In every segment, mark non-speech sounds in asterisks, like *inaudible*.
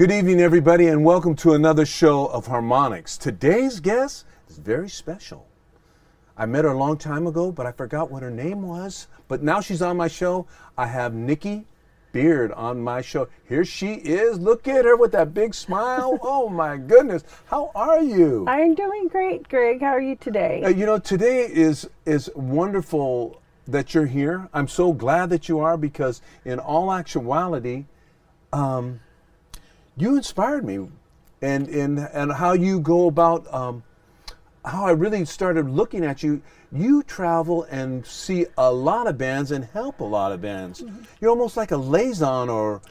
Good evening, everybody, and welcome to another show of Harmonics. Today's guest is very special. I met her a long time ago, but I forgot what her name was. But now she's on my show. I have Niki Beard on my show. Here she is. Look at her with that big smile. *laughs* oh my goodness. How are you? I'm doing great, Greg. How are you today? Uh, you know, today is is wonderful that you're here. I'm so glad that you are because in all actuality, um, you inspired me, and and and how you go about. Um, how I really started looking at you. You travel and see a lot of bands and help a lot of bands. Mm-hmm. You're almost like a liaison, or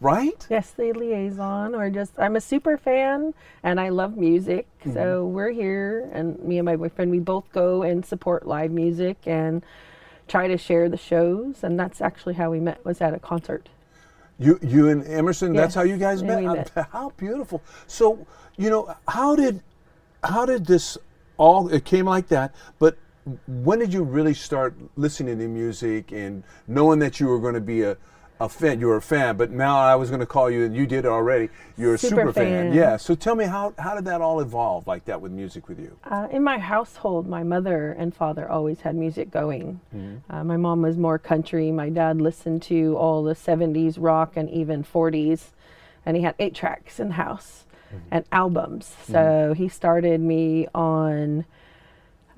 right? Yes, the liaison, or just I'm a super fan and I love music. Mm-hmm. So we're here, and me and my boyfriend, we both go and support live music and try to share the shows. And that's actually how we met. Was at a concert. You, you and Emerson. Yes, that's how you guys met? Uh, met. *laughs* How beautiful. So, you know, how did, how did this all? It came like that. But when did you really start listening to music and knowing that you were going to be a a fan. You were a fan, but now I was going to call you, and you did already. You're a super, super fan. fan. Yeah. So tell me how how did that all evolve like that with music with you? Uh, in my household, my mother and father always had music going. Mm-hmm. Uh, my mom was more country. My dad listened to all the '70s rock and even '40s, and he had eight tracks in the house mm-hmm. and albums. So mm-hmm. he started me on.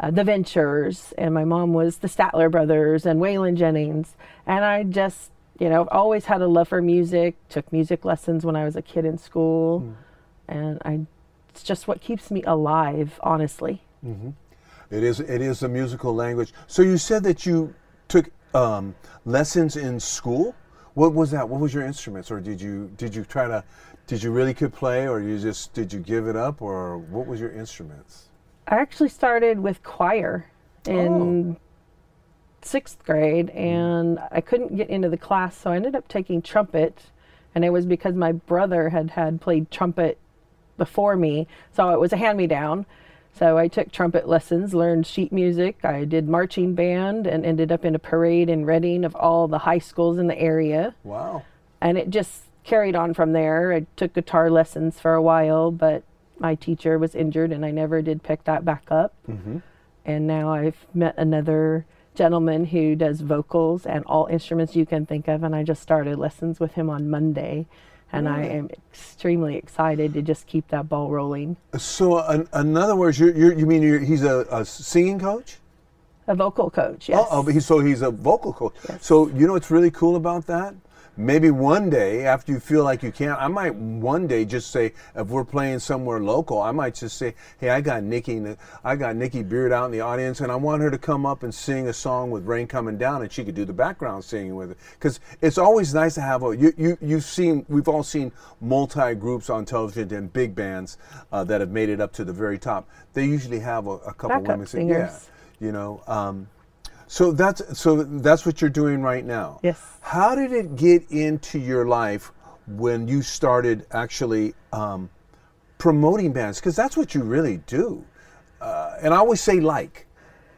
Uh, the Ventures, and my mom was the Statler Brothers and Waylon Jennings, and I just you know, I've always had a love for music. Took music lessons when I was a kid in school, mm. and I, it's just what keeps me alive, honestly. Mm-hmm. It is. It is a musical language. So you said that you took um, lessons in school. What was that? What was your instruments, or did you did you try to? Did you really could play, or you just did you give it up, or what was your instruments? I actually started with choir in oh sixth grade and I couldn't get into the class, so I ended up taking trumpet. And it was because my brother had had played trumpet before me, so it was a hand me down. So I took trumpet lessons, learned sheet music. I did marching band and ended up in a parade in Reading of all the high schools in the area. Wow. And it just carried on from there. I took guitar lessons for a while, but my teacher was injured and I never did pick that back up. Mm-hmm. And now I've met another gentleman who does vocals and all instruments you can think of. And I just started lessons with him on Monday. And I am extremely excited to just keep that ball rolling. So, in, in other words, you're, you're, you mean he's a, a, singing coach? A vocal coach, yes. Oh, oh so he's a vocal coach. Yes. So, you know what's really cool about that? Maybe one day after you feel like you can't, I might one day just say, if we're playing somewhere local, I might just say, hey, I got Niki, I got Niki Beard out in the audience, and I want her to come up and sing a song with rain coming down, and she could do the background singing with it. Because it's always nice to have a you you you've seen we've all seen multi groups on television and big bands uh, that have made it up to the very top. They usually have a, a couple Backup women singers. Yeah, you know. Um, so that's so that's what you're doing right now. Yes. How did it get into your life when you started actually um, promoting bands? Because that's what you really do. Uh, and I always say like.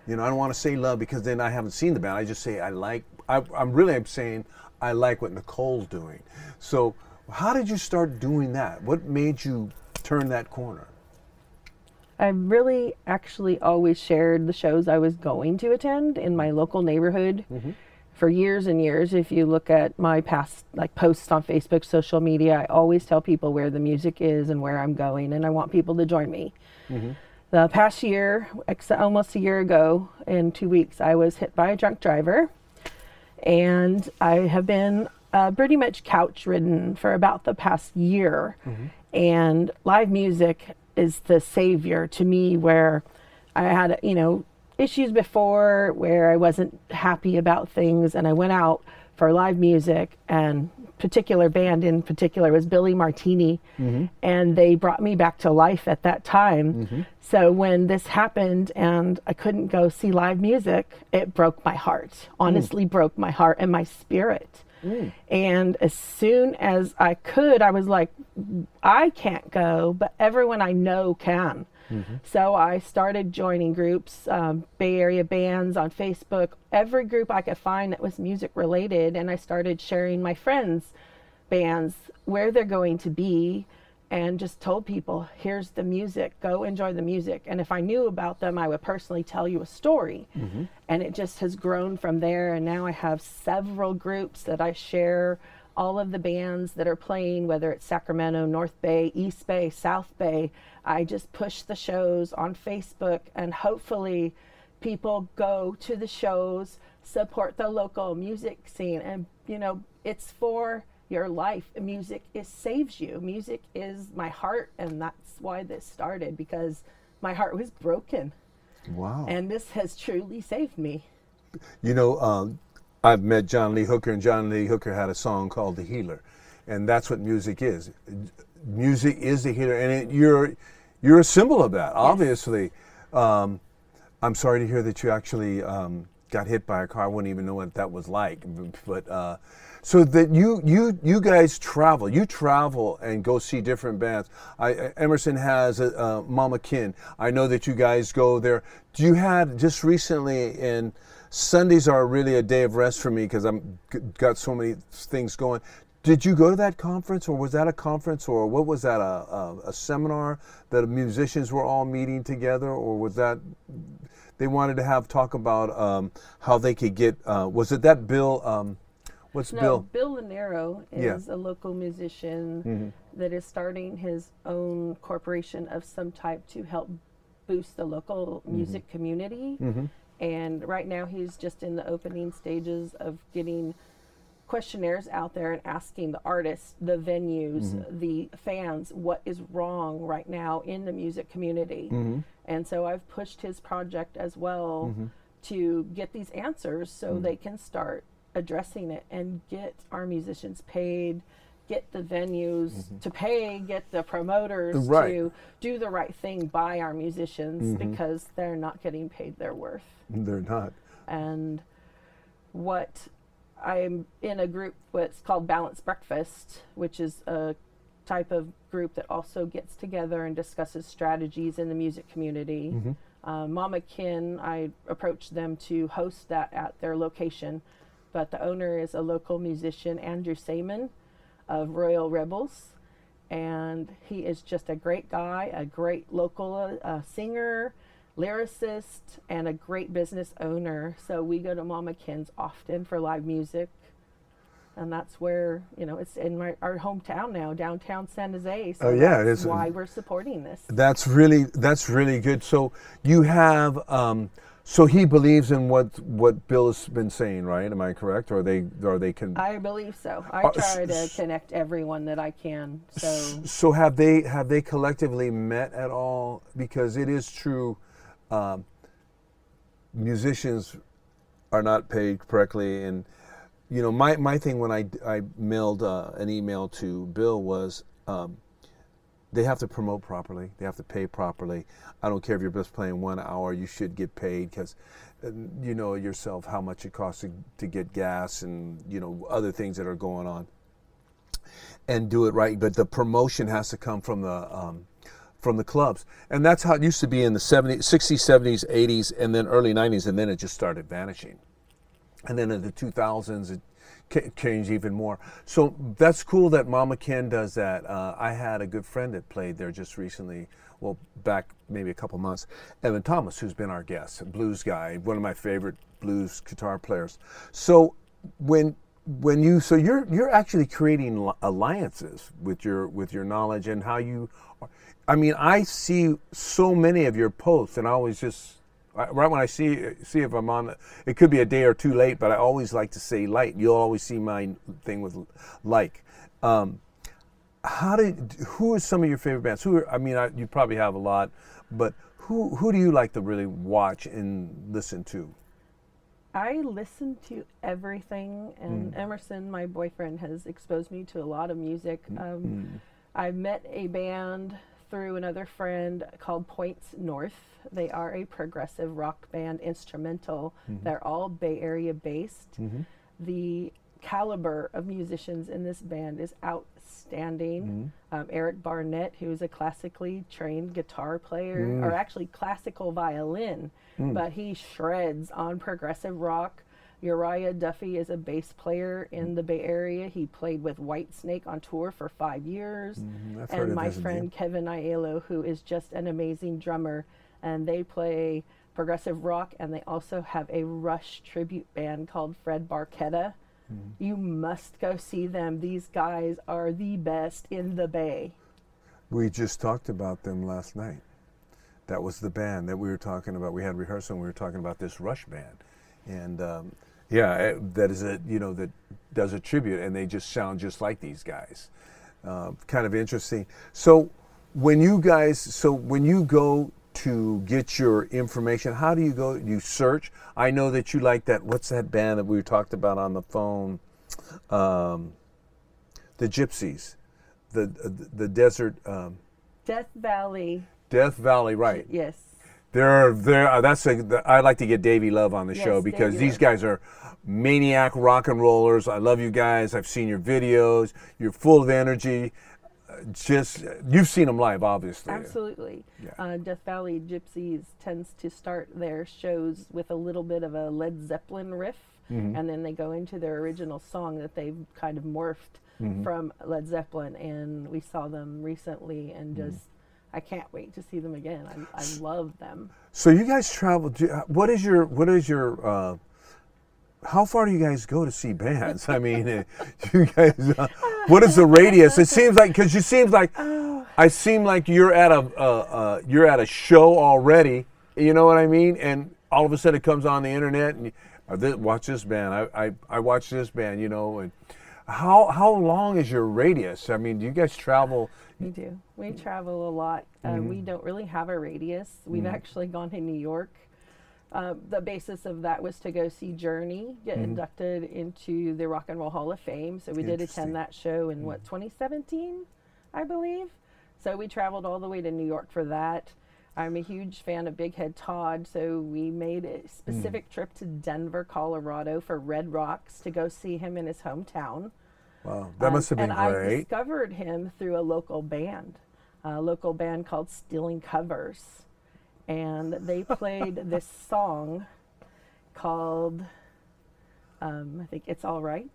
You know, I don't want to say love because then I haven't seen the band. I just say I like. I, I'm really I'm saying I like what Nicole's doing. So how did you start doing that? What made you turn that corner? I really actually always shared the shows I was going to attend in my local neighborhood mm-hmm. for years and years. If you look at my past like posts on Facebook, social media, I always tell people where the music is and where I'm going, and I want people to join me. Mm-hmm. The past year, almost a year ago, in two weeks, I was hit by a drunk driver, and I have been uh, pretty much couch ridden for about the past year. Mm-hmm. And live music is the savior to me where I had, you know, issues before where I wasn't happy about things and I went out for live music and particular band in particular was Billy Martini mm-hmm. and they brought me back to life at that time. Mm-hmm. So when this happened and I couldn't go see live music, it broke my heart. Hmm. Honestly broke my heart and my spirit. And as soon as I could, I was like, I can't go, but everyone I know can. So I started joining groups, um, Bay Area bands on Facebook, every group I could find that was music related. And I started sharing my friends' bands, where they're going to be, and just told people, here's the music, go enjoy the music. And if I knew about them, I would personally tell you a story. Mm-hmm. And it just has grown from there. And now I have several groups that I share all of the bands that are playing, whether it's Sacramento, North Bay, East Bay, South Bay. I just push the shows on Facebook and hopefully people go to the shows, support the local music scene. And, you know, it's for your life. Music is saves you. Music is my heart. And that's why this started because my heart was broken. Wow. And this has truly saved me. You know, um, I've met John Lee Hooker, and John Lee Hooker had a song called "The Healer," and that's what music is. Music is the healer, and it, you're you're a symbol of that. Obviously, um, I'm sorry to hear that you actually um, got hit by a car. I wouldn't even know what that was like. But uh, so that you you you guys travel, you travel and go see different bands. I, Emerson has a, uh, Mama Kin. I know that you guys go there. Do you had just recently and Sundays are really a day of rest for me because I'm got so many things going. Did you go to that conference, or was that a conference, or what was that a, a, a seminar that musicians were all meeting together, or was that they wanted to have talk about um, how they could get? Uh, was it that Bill? Um, what's No, Bill? Bill Lanero Yeah. is a local musician Mhm. that is starting his own corporation of some type to help boost the local music community. Mhm. And right now, he's just in the opening stages of getting questionnaires out there and asking the artists, the venues, the fans, what is wrong right now in the music community. Mhm. And so I've pushed his project as well to get these answers so they can start addressing it and get our musicians paid, get the venues mm-hmm. to pay, get the promoters Right. to do the right thing by our musicians mm-hmm. because they're not getting paid their worth. They're not. And what I'm in a group what's called Balanced Breakfast, which is a type of group that also gets together and discusses strategies in the music community. Mm-hmm. Uh, Mama Kin, I approached them to host that at their location, but the owner is a local musician, Andrew Saman of Royal Rebels. And he is just a great guy, a great local uh, singer, lyricist, and a great business owner. So we go to Mama Kin's often for live music. And that's where, you know, it's in my, our hometown now, downtown San Jose. So Oh, yeah, it that's is. why we're supporting this. That's really that's really good. So you have um, so he believes in what what Bill has been saying, right? Am I correct? Or they or they can I believe so. I Uh, try to connect everyone that I can. So So have they have they collectively met at all? Because it is true, um, musicians are not paid correctly, and you know my my thing when I I mailed uh, an email to Bill was. Um, they have to promote properly. They have to pay properly. I don't care if you're just playing one hour. You should get paid because you know yourself how much it costs to, to get gas and you know other things that are going on and do it right. But the promotion has to come from the um, from the clubs, and that's how it used to be in the 70s, 60s, 70s, 80s, and then early 90s, and then it just started vanishing. And then in the 2000s, it changed even more. So that's cool that Mama Kin does that. Uh, I had a good friend that played there just recently. Well, back maybe a couple months. Evan Thomas, who's been our guest, blues guy, one of my favorite blues guitar players. So when when you so you're you're actually creating alliances with your with your knowledge and how you I mean I see so many of your posts and I always just right when I see see if I'm on it could be a day or two late but I always like to say like you'll always see my thing with like um, how did who are some of your favorite bands who are, I mean I, you probably have a lot but who who do you like to really watch and listen to I listen to everything, and Mm. Emerson, my boyfriend, has exposed me to a lot of music. Mm. Um, I met a band through another friend called Points North. They are a progressive rock band, instrumental. Mm-hmm. They're all Bay Area based. The caliber of musicians in this band is outstanding. Um, Eric Barnett, who is a classically trained guitar player, or actually classical violin, but he shreds on progressive rock. Uriah Duffy is a bass player in the Bay Area. He played with Whitesnake on tour for five years. Heard and my this name. friend Kevin Aiello, who is just an amazing drummer, and they play progressive rock, and they also have a Rush tribute band called Fred Barchetta. Mm-hmm. You must go see them. These guys are the best in the Bay. We just talked about them last night. That was the band that we were talking about. We had rehearsal and we were talking about this Rush band. And um, yeah, eh, that is a, you know, that does a tribute and they just sound just like these guys. Uh, kind of interesting. So when you guys, so when you go to get your information, how do you go? You search. I know that you like that. What's that band that we talked about on the phone? Um, the Gypsies, the the, the desert. Um, Death Valley, Death Valley, right? yes. They're there. Uh, that's a. The, I like to get Davey Love on the Yes, show because Davey these Love. guys are maniac rock and rollers. I love you guys. I've seen your videos. You're full of energy. Uh, Just you've seen them live, obviously. Absolutely. Yeah. Uh, Death Valley Gypsies tends to start their shows with a little bit of a Led Zeppelin riff, Mm-hmm. and then they go into their original song that they've kind of morphed Mm-hmm. from Led Zeppelin. And we saw them recently, and Mm-hmm. I can't wait to see them again. I, I love them. So you guys travel. uh, What is your what is your uh, how far do you guys go to see bands? I mean, uh, *laughs* you guys. Uh, what is the radius? It seems like because you seems like I seem like you're at a uh, uh, you're at a show already. You know what I mean? And all of a sudden it comes on the internet and you, watch this band. I, I I watch this band. You know and. How how long is your radius? I mean, do you guys travel? We do. We travel a lot. Uh, we don't really have a radius. We've actually gone to New York. Uh, the basis of that was to go see Journey get inducted into the Rock and Roll Hall of Fame. So we did attend that show in what 2017, I believe. So we traveled all the way to New York for that. I'm a huge fan of Big Head Todd, so we made a specific trip to Denver, Colorado for Red Rocks to go see him in his hometown. Wow, that Um, must have been great. and I discovered him through a local band, a local band called Stealing Covers, and they *laughs* played this song called um, I think it's all right.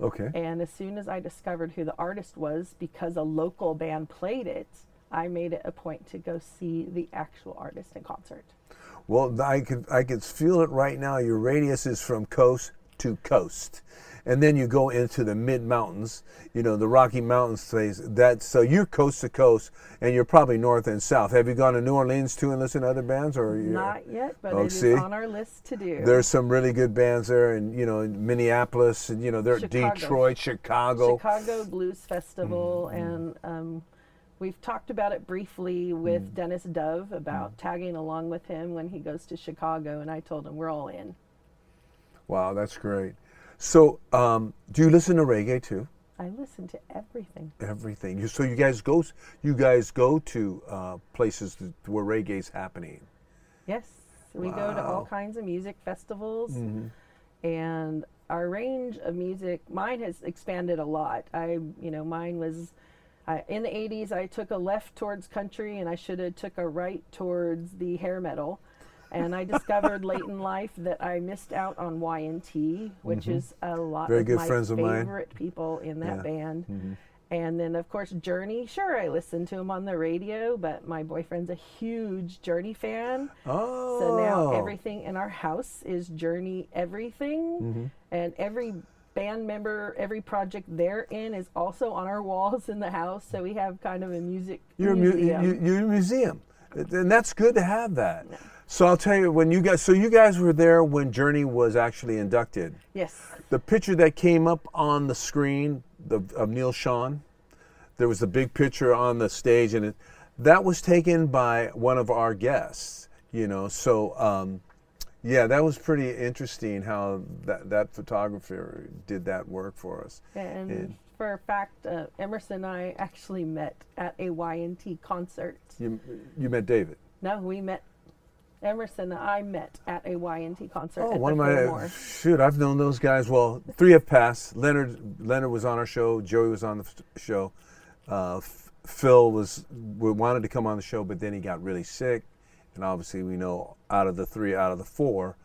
Okay. And as soon as I discovered who the artist was, because a local band played it, I made it a point to go see the actual artist in concert. Well, I could I could feel it right now. Your radius is from coast to coast, and then you go into the mid mountains. You know the Rocky Mountains place. That so you're coast to coast, and you're probably north and south. Have you gone to New Orleans too and listened to other bands, or you Not yet, but Oh, it is on our list to do. There's some really good bands there, and you know in Minneapolis, and you know they're Chicago. Detroit, Chicago. Chicago Blues Festival, Mm-hmm. and um, we've talked about it briefly with Mm. Dennis Dove about tagging along with him when he goes to Chicago, and I told him we're all in. Wow, that's great. So, um, do you listen to reggae too? I listen to everything. Everything. You, so you guys go. You guys go to uh, places th- where reggae's happening. Yes, we go to all Mm-hmm. kinds of music festivals, and our range of music. Mine has expanded a lot. I, you know, mine was. I, in the 80s, I took a left towards country, and I should have took a right towards the hair metal. And I discovered late in life that I missed out on Y&T, which is a lot Mm-hmm. Very of good my friends of mine. favorite people in that Yeah. Mm-hmm. band. And then, of course, Journey. Sure, I listen to him on the radio, but my boyfriend's a huge Journey fan. Oh. So now everything in our house is Journey everything, Mm-hmm. and every band member, every project they're in is also on our walls in the house. So we have kind of a music You're a, mu- museum. you, you're a museum, and that's good to have that. So I'll tell you when you guys. So you guys were there when Journey was actually inducted. yes, The picture that came up on the screen the, of Neal Schon, there was a big picture on the stage, and it, that was taken by one of our guests. You know, so um, Yeah, that was pretty interesting how that, that photographer did that work for us. And, And- for a fact, uh, Emerson and I actually met at a Y&T concert. You, you met David. No, we met. Emerson and I met at a Y&T concert Oh, at one the of my shoot! I've known those guys. Well, three have passed. Leonard Leonard was on our show. Joey was on the f- show. Uh, F- Phil was we wanted to come on the show, but then he got really sick. And obviously, we know out of the three, out of the four,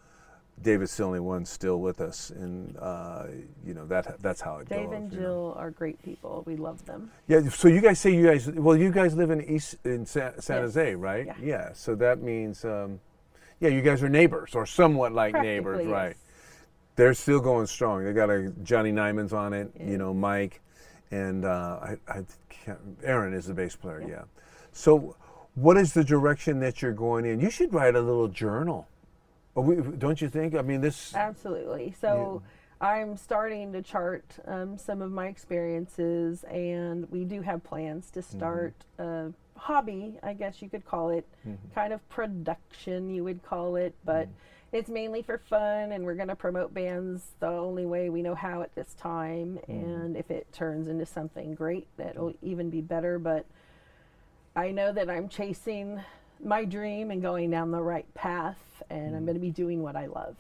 David's the only one still with us, and uh, you know that that's how it Dave goes. Dave and you know. Jill are great people. We love them. Yeah. So you guys say you guys well, you guys live in East in San, San Yes. Jose, right? Yeah. yeah. So that means, um, yeah, you guys are neighbors or somewhat like neighbors, Practically, right? yes. They're still going strong. They got a Johnny Nymann's on it, Yeah. you know, Mike, and uh, I, I can't, Aaron is the bass player. Yeah. Yeah. So, what is the direction that you're going in? You should write a little journal. Don't you think? I mean, this. Absolutely. So I'm starting to chart um, some of my experiences, and we do have plans to mm-hmm. start a hobby, I guess you could call it, mm-hmm. kind of production, you would call it, mm-hmm. but it's mainly for fun, and we're going to promote bands the only way we know how at this time. And if it turns into something great, that'll even be better. But I know that I'm chasing my dream and going down the right path, and I'm going to be doing what I love.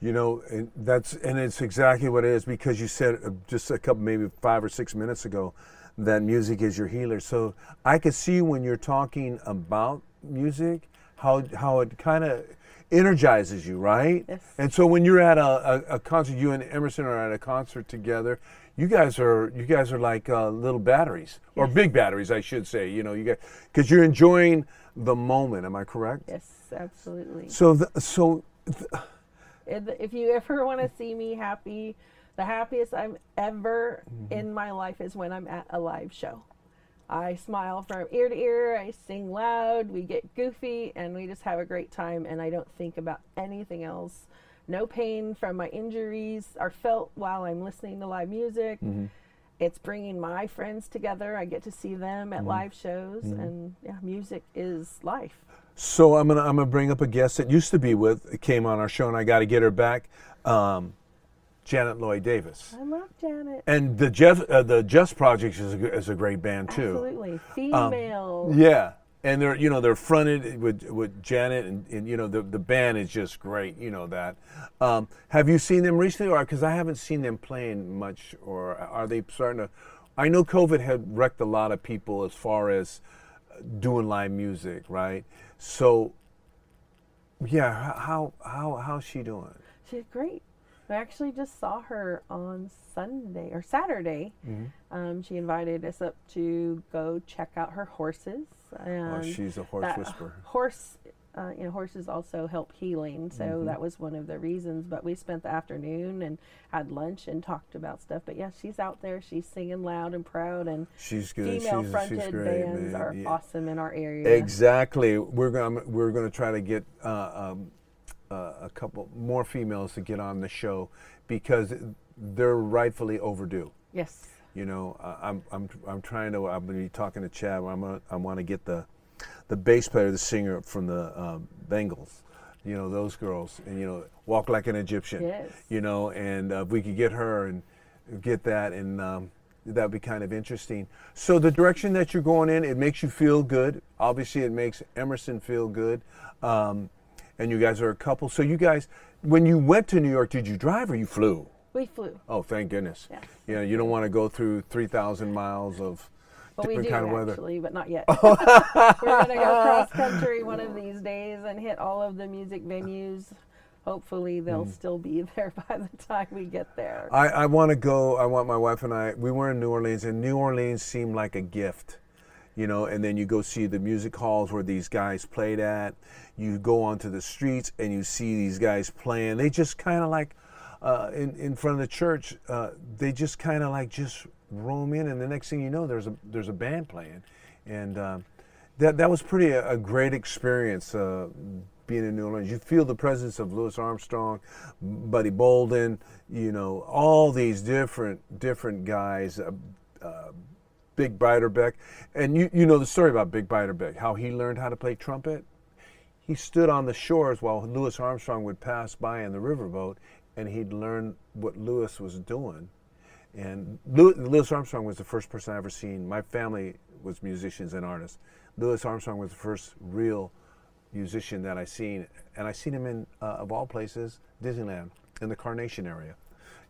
You know, and that's and it's exactly what it is because you said uh, just a couple, maybe five or six minutes ago, that music is your healer. So I could see when you're talking about music, how how it kind of energizes you, right? Yes. And so when you're at a, a, a concert, you and Emerson are at a concert together. You guys are you guys are like uh, little batteries or big batteries, I should say. You know, you get because you're enjoying the moment. Am I correct? Yes, absolutely. So the, so If if you ever want to see me happy, the happiest I'm ever Mm-hmm. in my life is when I'm at a live show. I smile from ear to ear, I sing loud, we get goofy, and we just have a great time, and I don't think about anything else. No pain from my injuries are felt while I'm listening to live music. Mm-hmm. It's bringing my friends together. I get to see them Mm-hmm. at live shows, and yeah, music is life. So I'm gonna I'm gonna bring up a guest that used to be with came on our show, and I got to get her back, um, Janet Lloyd Davis. I love Janet. And the Jeff uh, the Just Project is a, is a great band too. Um, Absolutely. Female. Yeah, and they're you know they're fronted with with Janet, and, and you know the the band is just great. You know that. Um, have you seen them recently, or because I haven't seen them playing much, or are they starting to? I know COVID had wrecked a lot of people as far as uh, doing live music, right? So, yeah, how how how's she doing? She's great. I actually just saw her on Sunday or Saturday. Mm-hmm. Um, she invited us up to go check out her horses. And Oh, she's a horse whisperer. Horse, uh, you know, horses also help healing, so Mm-hmm. that was one of the reasons. But we spent the afternoon and had lunch and talked about stuff. But yeah, she's out there. She's singing loud and proud, and She's good. she's, female-fronted she's great, bands man. are Yeah. awesome in our area. Exactly. We're going to we're to try to get uh, um, a couple more females to get on the show because they're rightfully overdue. Yes. You know, I'm I'm I'm trying to. I'm going to be talking to Chad. I'm gonna, I want to get the the bass player, the singer from the um, Bangles. You know those girls, and you know, walk like an Egyptian. Yes. You know, and uh, if we could get her and get that, and um, that'd be kind of interesting. So the direction that you're going in, it makes you feel good. Obviously, it makes Emerson feel good. Um, and you guys are a couple. So you guys, when you went to New York, did you drive or you flew? We flew. Oh, thank goodness. Yes. You know, you don't want to go through 3,000 miles of Well, we different do kind of weather. actually, but not yet. *laughs* We're going to go cross country one of these days and hit all of the music venues. Hopefully, they'll mm. still be *laughs* there by the time we get there. I, I want to go. I want my wife and I. We were in New Orleans, and New Orleans seemed like a gift, you know. And then you go see the music halls where these guys played at. You go onto the streets and you see these guys playing. They just kind of like uh, in in front of the church. Uh, they just kind of like just roam in, and the next thing you know, there's a there's a band playing, and um, that that was pretty a, a great experience. Uh, being in New Orleans, you feel the presence of Louis Armstrong, Buddy Bolden, you know, all these different different guys. Uh, uh, Bix Beiderbecke, and you you know the story about Bix Beiderbecke, how he learned how to play trumpet. he stood on the shores while Louis Armstrong would pass by in the riverboat, and he'd learn what Louis was doing. And Louis, Armstrong was the first person I ever seen. My family was musicians and artists. Louis Armstrong was the first real musician that I seen, and I seen him in, uh, of all places, Disneyland in the Carnation area.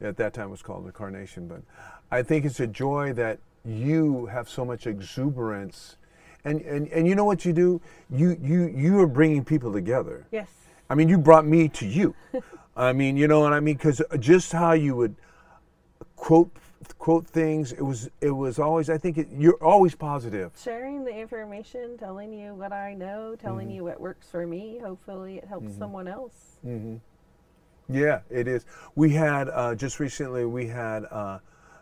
At that time, it was called the Carnation. But I think it's a joy that you have so much exuberance, and and, and you know what you do? You you you are bringing people together. Yes. I mean, you brought me to you. *laughs* I mean, you know what I mean? Because just how you would quote quote things, it was it was always. I think it, you're always positive. Sharing the information, telling you what I know, telling Mm-hmm. you what works for me. Hopefully, it helps someone else. Yeah, it is. We had uh, just recently we had uh,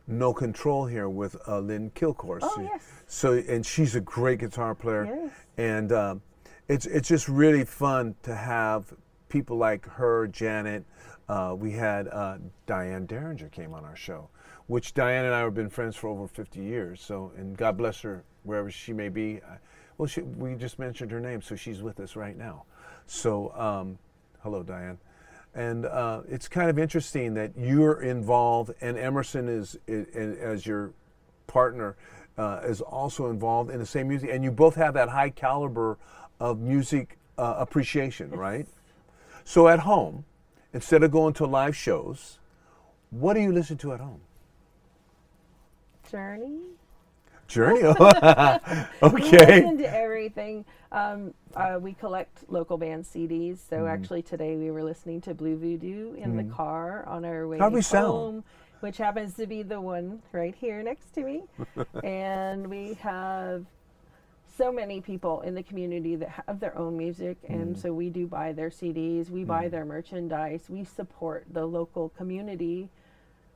no control here with uh, Lynn Kilcourse. Oh, yes. So and she's a great guitar player, Yes. and um, it's it's just really fun to have people like her, Janet. Uh, we had uh, Diane Derringer came on our show, which Diane and I have been friends for over 50 years. So and God bless her wherever she may be. I, well, she, we just mentioned her name, so she's with us right now. So um, hello, Diane. And uh, it's kind of interesting that you're involved, and Emerson is, i i as your partner uh, is also involved in the same music, and you both have that high caliber of music uh, appreciation, right? So at home, instead of going to live shows, what do you listen to at home? Journey. Journey. *laughs* *laughs* okay. We listen to everything. Um, uh, we collect local band CDs. So Mm-hmm. actually today we were listening to Blue Voodoo in the car on our way How'd sound? home, which happens to be the one right here next to me. *laughs* and we have so many people in the community that have their own music and so we do buy their CDs, we buy their merchandise, we support the local community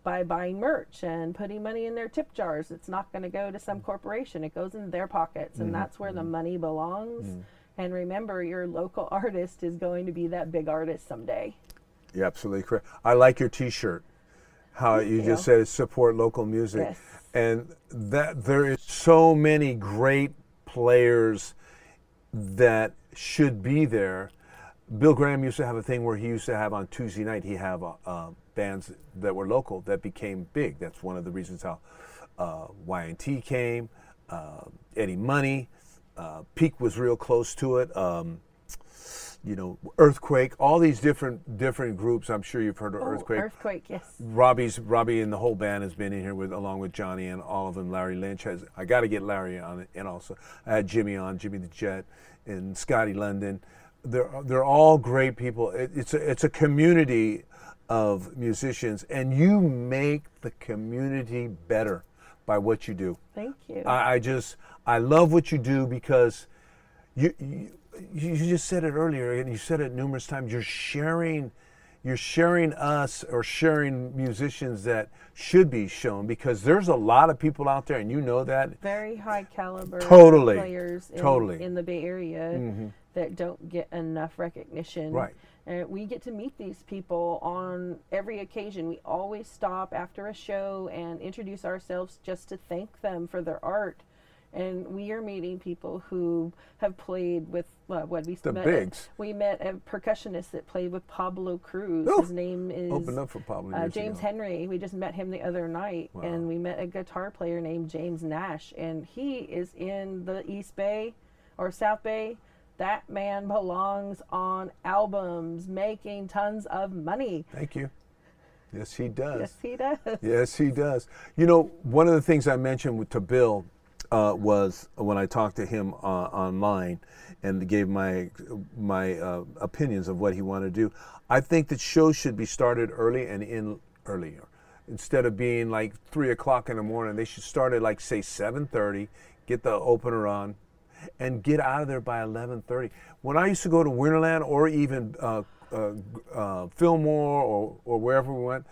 by buying merch and putting money in their tip jars. It's not going to go to some corporation. It goes in their pockets and mm-hmm. that's where the mm-hmm. money belongs. Mm-hmm. And remember your local *laughs* artist is going to be that big artist someday. You're absolutely correct. I like your T-shirt. How you, you. just said support local music, Yes. and that there is so many great players that should be there. Bill Graham used to have a thing where he used to have on Tuesday night he have uh, uh, bands that were local that became big. That's one of the reasons how uh, Y&T came, uh, Eddie Money, uh, Peak was real close to it. Um, you know, Earthquake, all these different different groups. I'm sure you've heard of Oh, Earthquake. Earthquake, yes. Robbie's Robbie and the whole band has been in here with along with Johnny and all of them. Larry Lynch has. I got to get Larry on it, and also I had Jimmy on, Jimmy the Jet, and Scotty London. They're they're all great people. It, it's a it's a community of musicians, and you make the community better by what you do. Thank you. I, I just I love what you do because you, you you just said it earlier and you said it numerous times. You're sharing you're sharing us or sharing musicians that should be shown because there's a lot of people out there and you know that Very high caliber Totally. players in, Totally. Mm-hmm. in the Bay Area that don't get enough recognition. Right. And we get to meet these people on every occasion. We always stop after a show and introduce ourselves just to thank them for their art. And we are meeting people who have played with uh, what we The met. bigs. We met a percussionist that played with Pablo Cruise. His name is opened up for Pablo uh, James ago. Henry. We just met him the other night, and we met a guitar player named James Nash, and he is in the East Bay or South Bay. That man belongs on albums, making tons of money. Thank you. Yes, he does. Yes, he does. Yes, he does. You know, one of the things I mentioned to Bill uh, was when I talked to him uh, online and gave my my uh, opinions of what he wanted to do. I think that shows should be started early and in earlier, instead of being like three o'clock in the morning. They should start at like say seven thirty. Get the opener on, and get out of there by eleven thirty. When I used to go to Winterland or even uh, uh, uh, Fillmore or, or wherever we went,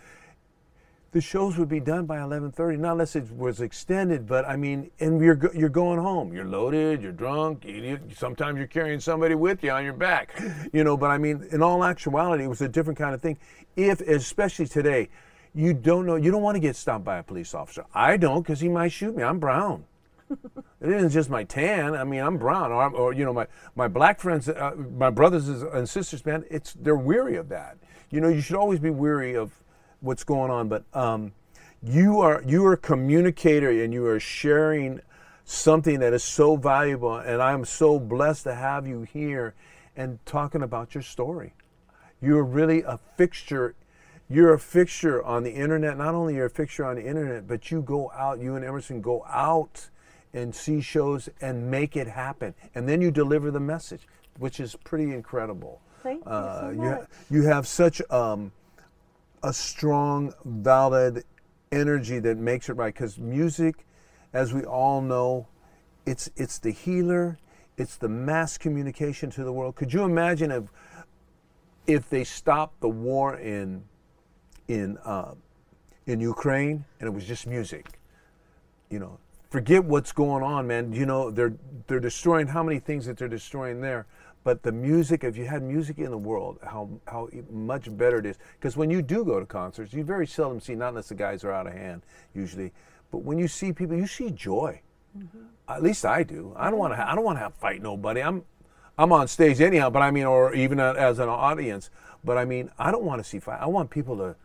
the shows would be done by 11:30, not unless it was extended. But I mean, and you're you're going home. You're loaded. You're drunk. You- sometimes you're carrying somebody with you on your back, you know. But I mean, in all actuality, it was a different kind of thing. If, especially today, you don't know, you don't want to get stopped by a police officer. I don't, because he might shoot me. I'm brown. *laughs* it isn't just my tan. I mean, I'm brown, or, or you know, my my black friends, uh, my brothers and sisters, man. It's they're weary of that. You know, you should always be weary of what's going on. But um, you are you are a communicator, and you are sharing something that is so valuable. And I'm so blessed to have you here and talking about your story. You're really a fixture you're a fixture on the internet. Not only you're a fixture on the internet, but you go out, you and Emerson go out and see shows and make it happen. And then you deliver the message, which is pretty incredible. Thank you uh, so much. You, you have such um, a strong, valid energy that makes it right. Because music, as we all know, it's it's the healer. It's the mass communication to the world. Could you imagine if if they stopped the war in in uh, in Ukraine, and it was just music. You know, forget what's going on, man. You know, they're they're destroying how many things that they're destroying there. But the music, if you had music in the world, how how much better it is. Because when you do go to concerts, you very seldom see, not unless the guys are out of hand, usually. But when you see people, you see joy. Mm-hmm. At least I do. I don't want to. I don't want to fight nobody. I'm I'm on stage anyhow. But I mean, or even as an audience. But I mean, I don't want to see fight. I want people to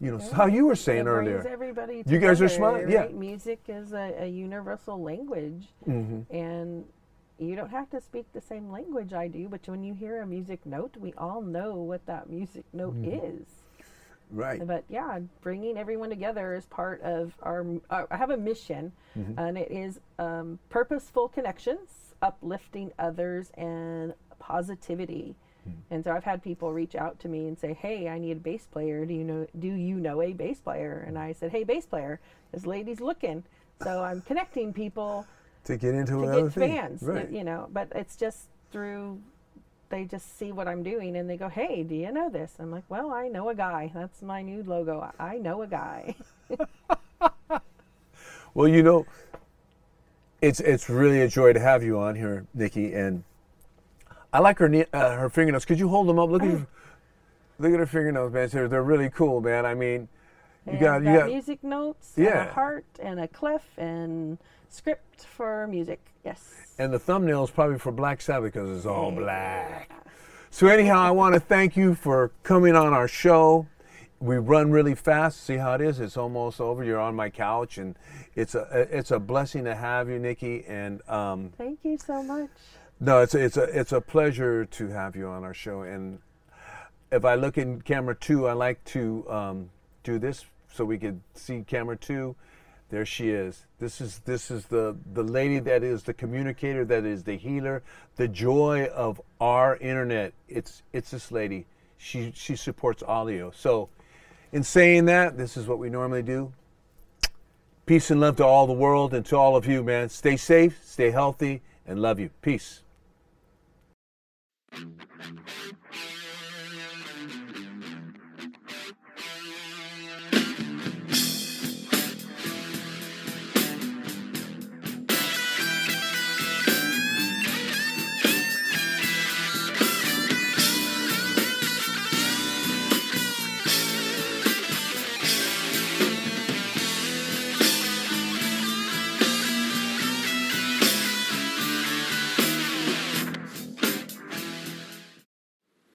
you know, yeah. how you were saying earlier. Everybody you guys are smart. Right? Yeah. Music is a, a universal language, mm-hmm. and you don't have to speak the same language I do. But when you hear a music note, we all know what that music note mm-hmm. is. Right. But yeah, bringing everyone together is part of our. Uh, I have a mission, mm-hmm. and it is um, purposeful connections, uplifting others, and positivity. Mm-hmm. And so I've had people reach out to me and say, "Hey, I need a bass player. Do you know do you know a bass player?" And I said, "Hey, bass player, this lady's looking." So I'm connecting people to get into to another get thing. fans, right. you know. But it's just through they just see what I'm doing and they go, "Hey, do you know this?" I'm like, "Well, I know a guy. That's my new logo. I know a guy." *laughs* well, you know, it's it's really a joy to have you on here, Niki, and I like her uh, her fingernails. Could you hold them up? Look at her, look at her fingernails, man. They're, they're really cool, man. I mean, you and got you got music notes, yeah, and a heart and a clef and script for music. Yes. And the thumbnails probably for Black Sabbath because it's all yeah. black. So anyhow, I want to thank you for coming on our show. We run really fast. See how it is? It's almost over. You're on my couch, and it's a it's a blessing to have you, Niki. And um, thank you so much. No, it's a, it's a it's a pleasure to have you on our show. And if I look in camera two, I like to um, do this so we could see camera two. There she is. This is this is the the lady that is the communicator, that is the healer, the joy of our internet. It's it's this lady. She she supports audio. So, in saying that, this is what we normally do. Peace and love to all the world and to all of you, man. Stay safe, stay healthy, and love you. Peace. Thank you.